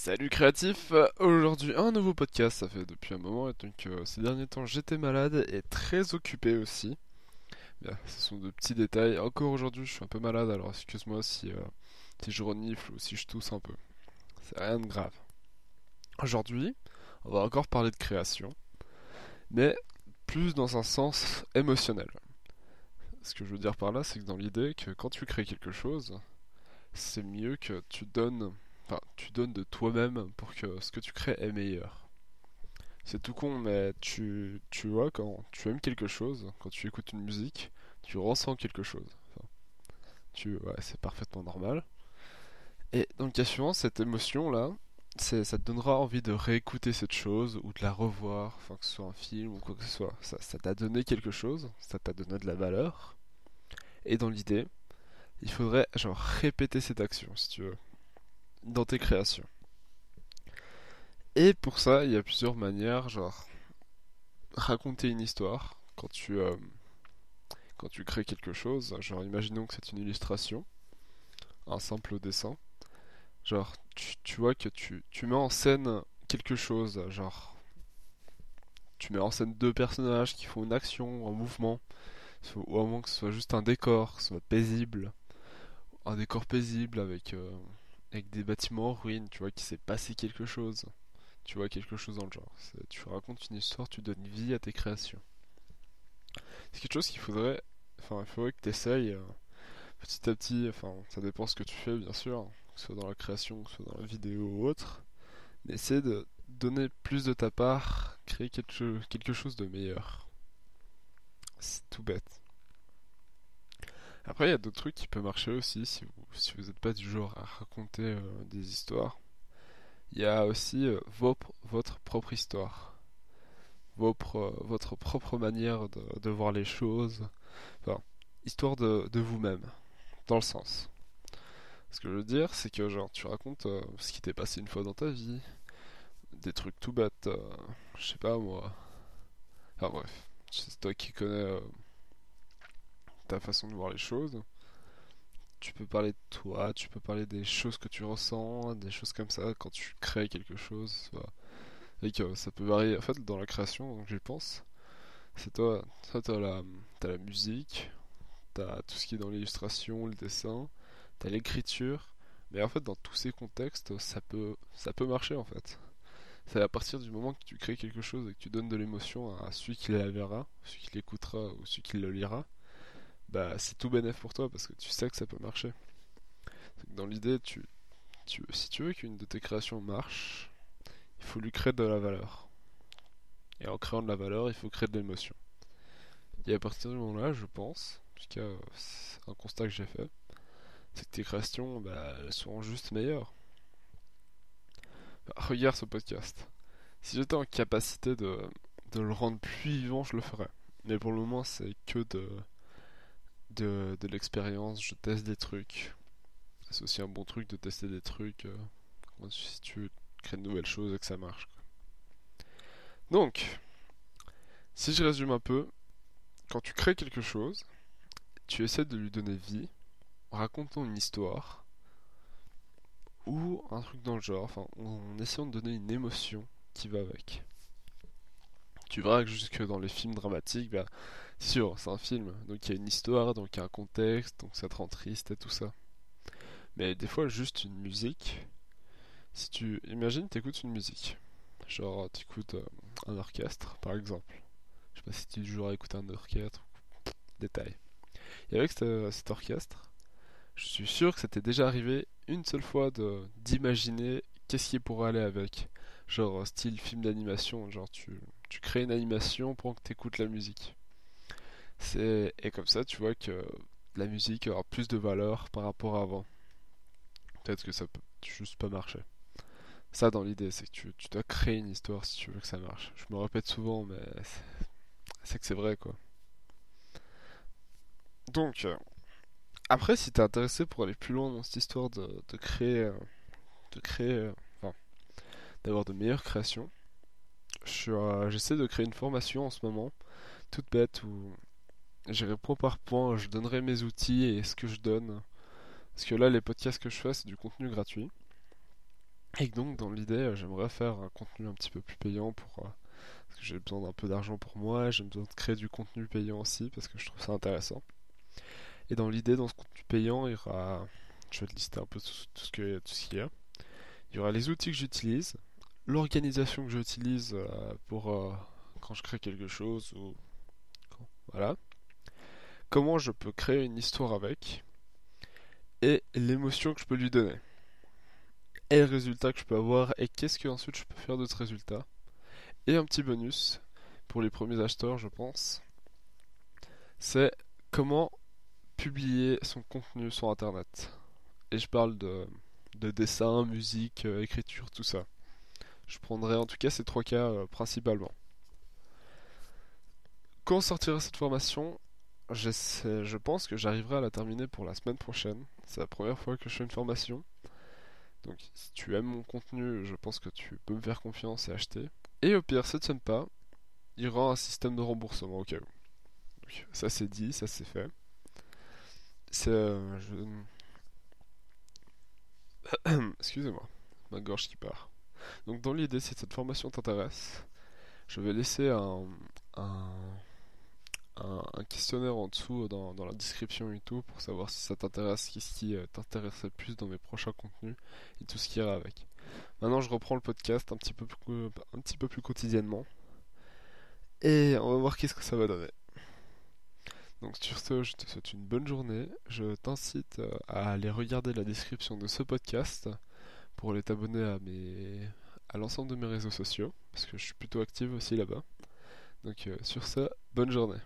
Salut créatif, aujourd'hui un nouveau podcast, ça fait depuis un moment et donc euh, ces derniers temps j'étais malade et très occupé aussi. Bien, ce sont de petits détails, encore aujourd'hui je suis un peu malade alors excuse-moi si, euh, si je renifle ou si je tousse un peu. C'est rien de grave. Aujourd'hui, on va encore parler de création, mais plus dans un sens émotionnel. Ce que je veux dire par là, c'est que dans l'idée que quand tu crées quelque chose, c'est mieux que tu donnes Enfin, tu donnes de toi-même pour que ce que tu crées est meilleur. C'est tout con, mais tu, tu vois, quand tu aimes quelque chose, quand tu écoutes une musique, tu ressens quelque chose. tu, ouais, c'est parfaitement normal. Et dans le cette émotion-là, ça te donnera envie de réécouter cette chose ou de la revoir, enfin que ce soit un film ou quoi que ce soit. Ça t'a donné quelque chose, ça t'a donné de la valeur. Et dans l'idée, il faudrait genre répéter cette action si tu veux dans tes créations. Et pour ça, il y a plusieurs manières, genre raconter une histoire quand tu euh, quand tu crées quelque chose. Genre, imaginons que c'est une illustration, un simple dessin. Genre, tu, vois que tu, tu mets en scène quelque chose, genre tu mets en scène deux personnages qui font une action, un mouvement, ou à moins que ce soit juste un décor, que ce soit paisible, un décor paisible avec euh, avec des bâtiments en ruine, tu vois, qu'il s'est passé quelque chose. Tu vois, quelque chose dans le genre. Tu racontes une histoire, tu donnes vie à tes créations. C'est quelque chose qu'il faudrait. Enfin, il faudrait que tu essayes euh, petit à petit. Enfin, ça dépend ce que tu fais, bien sûr, que ce soit dans la création, que ce soit dans la vidéo ou autre. Mais essaie de donner plus de ta part, créer quelque, quelque chose de meilleur. C'est tout bête. Après, il y a d'autres trucs qui peuvent marcher aussi si vous si vous n'êtes pas du genre à raconter euh, des histoires. Il y a aussi euh, votre propre histoire, votre, euh, votre propre manière de, voir les choses. Enfin, histoire de, de vous-même, dans le sens. Ce que je veux dire, c'est que genre tu racontes ce qui t'est passé une fois dans ta vie, des trucs tout bêtes, je sais pas moi. Enfin bref, c'est toi qui connais ta façon de voir les choses. Tu peux parler de toi, tu peux parler des choses que tu ressens, des choses comme ça quand tu crées quelque chose. Et que ça peut varier. En fait, dans la création, j'y pense, c'est toi, toi t'as la, as la musique, t'as tout ce qui est dans l'illustration, le dessin, t'as l'écriture. Mais en fait, dans tous ces contextes, ça peut, ça peut marcher en fait. C'est à partir du moment que tu crées quelque chose et que tu donnes de l'émotion à celui qui la verra, celui qui l'écoutera ou celui qui le lira, bah c'est tout bénéf pour toi parce que tu sais que ça peut marcher. Dans l'idée, tu, tu, si tu veux qu'une de tes créations marche, il faut lui créer de la valeur. Et en créant de la valeur, il faut créer de l'émotion. Et à partir du moment-là, je pense, en tout cas, c'est un constat que j'ai fait, c'est que tes créations, bah, elles seront juste meilleures. Bah, regarde ce podcast. Si j'étais en capacité de, de le rendre plus vivant, je le ferais. Mais pour le moment, c'est que de de, l'expérience, je teste des trucs. C'est aussi un bon truc de tester des trucs euh, si tu crées de nouvelles choses et que ça marche. Donc, si je résume un peu, quand tu crées quelque chose, tu essaies de lui donner vie en racontant une histoire ou un truc dans le genre, enfin en essayant de donner une émotion qui va avec. Tu verras que jusque dans les films dramatiques, bah, sûr, c'est un film, donc il y a une histoire, donc il y a un contexte, donc ça te rend triste et tout ça. Mais des fois, juste une musique, si tu imagines, t'écoutes une musique, genre t'écoutes euh, un orchestre par exemple. Je sais pas si tu joues à écouter un orchestre, détail. Et avec cet orchestre, je suis sûr que ça t'est déjà arrivé une seule fois de d'imaginer qu'est-ce qui pourrait aller avec. Genre style film d'animation, genre tu, tu crées une animation pour que tu écoutes la musique. C'est et comme ça, tu vois que la musique aura plus de valeur par rapport à avant. Peut-être que ça peut juste pas marcher. Ça, dans l'idée, c'est que tu, dois créer une histoire si tu veux que ça marche. Je me répète souvent, mais c'est que c'est vrai, quoi. Donc, euh, après, si t'es intéressé pour aller plus loin dans cette histoire de, de créer, euh, de créer, euh, enfin, d'avoir de meilleures créations, j'essaie de créer une formation en ce moment, toute bête, où J'irai point par point, je donnerai mes outils et ce que je donne. Parce que là, les podcasts que je fais, c'est du contenu gratuit. Et donc dans l'idée, euh, j'aimerais faire un contenu un petit peu plus payant pour euh, parce que j'ai besoin d'un peu d'argent pour moi, j'ai besoin de créer du contenu payant aussi parce que je trouve ça intéressant. Et dans l'idée, dans ce contenu payant, il y aura, je vais te lister un peu tout, tout ce qu'il y a. Il y aura les outils que j'utilise, l'organisation que j'utilise euh, pour quand je crée quelque chose ou voilà. Comment je peux créer une histoire avec et l'émotion que je peux lui donner et le résultat que je peux avoir et qu'est-ce que ensuite je peux faire de ce résultat. Et un petit bonus pour les premiers acheteurs, je pense, c'est comment publier son contenu sur internet. Et je parle de, de dessin, musique, euh, écriture, tout ça. Je prendrai en tout cas ces trois cas euh, principalement. Quand sortira cette formation Je pense que j'arriverai à la terminer pour la semaine prochaine. C'est la première fois que je fais une formation. Donc si tu aimes mon contenu, je pense que tu peux me faire confiance et acheter. Et au pire, si tu n'aimes pas, il y aura un système de remboursement au cas où. Ça c'est dit, ça c'est fait. C'est... Euh, Excusez-moi, ma gorge qui part. Donc dans l'idée, si cette formation t'intéresse, je vais laisser un, questionnaire en dessous dans, la description et tout pour savoir si ça t'intéresse, qu'est-ce qui euh, t'intéresse le plus dans mes prochains contenus et tout ce qui ira avec. Maintenant, je reprends le podcast un petit peu plus, un petit peu plus quotidiennement et on va voir qu'est-ce que ça va donner. Donc sur ce, je te souhaite une bonne journée. Je t'incite euh, à aller regarder la description de ce podcast pour aller t'abonner à mes à l'ensemble de mes réseaux sociaux parce que je suis plutôt active aussi là-bas. Donc euh, sur ce, bonne journée.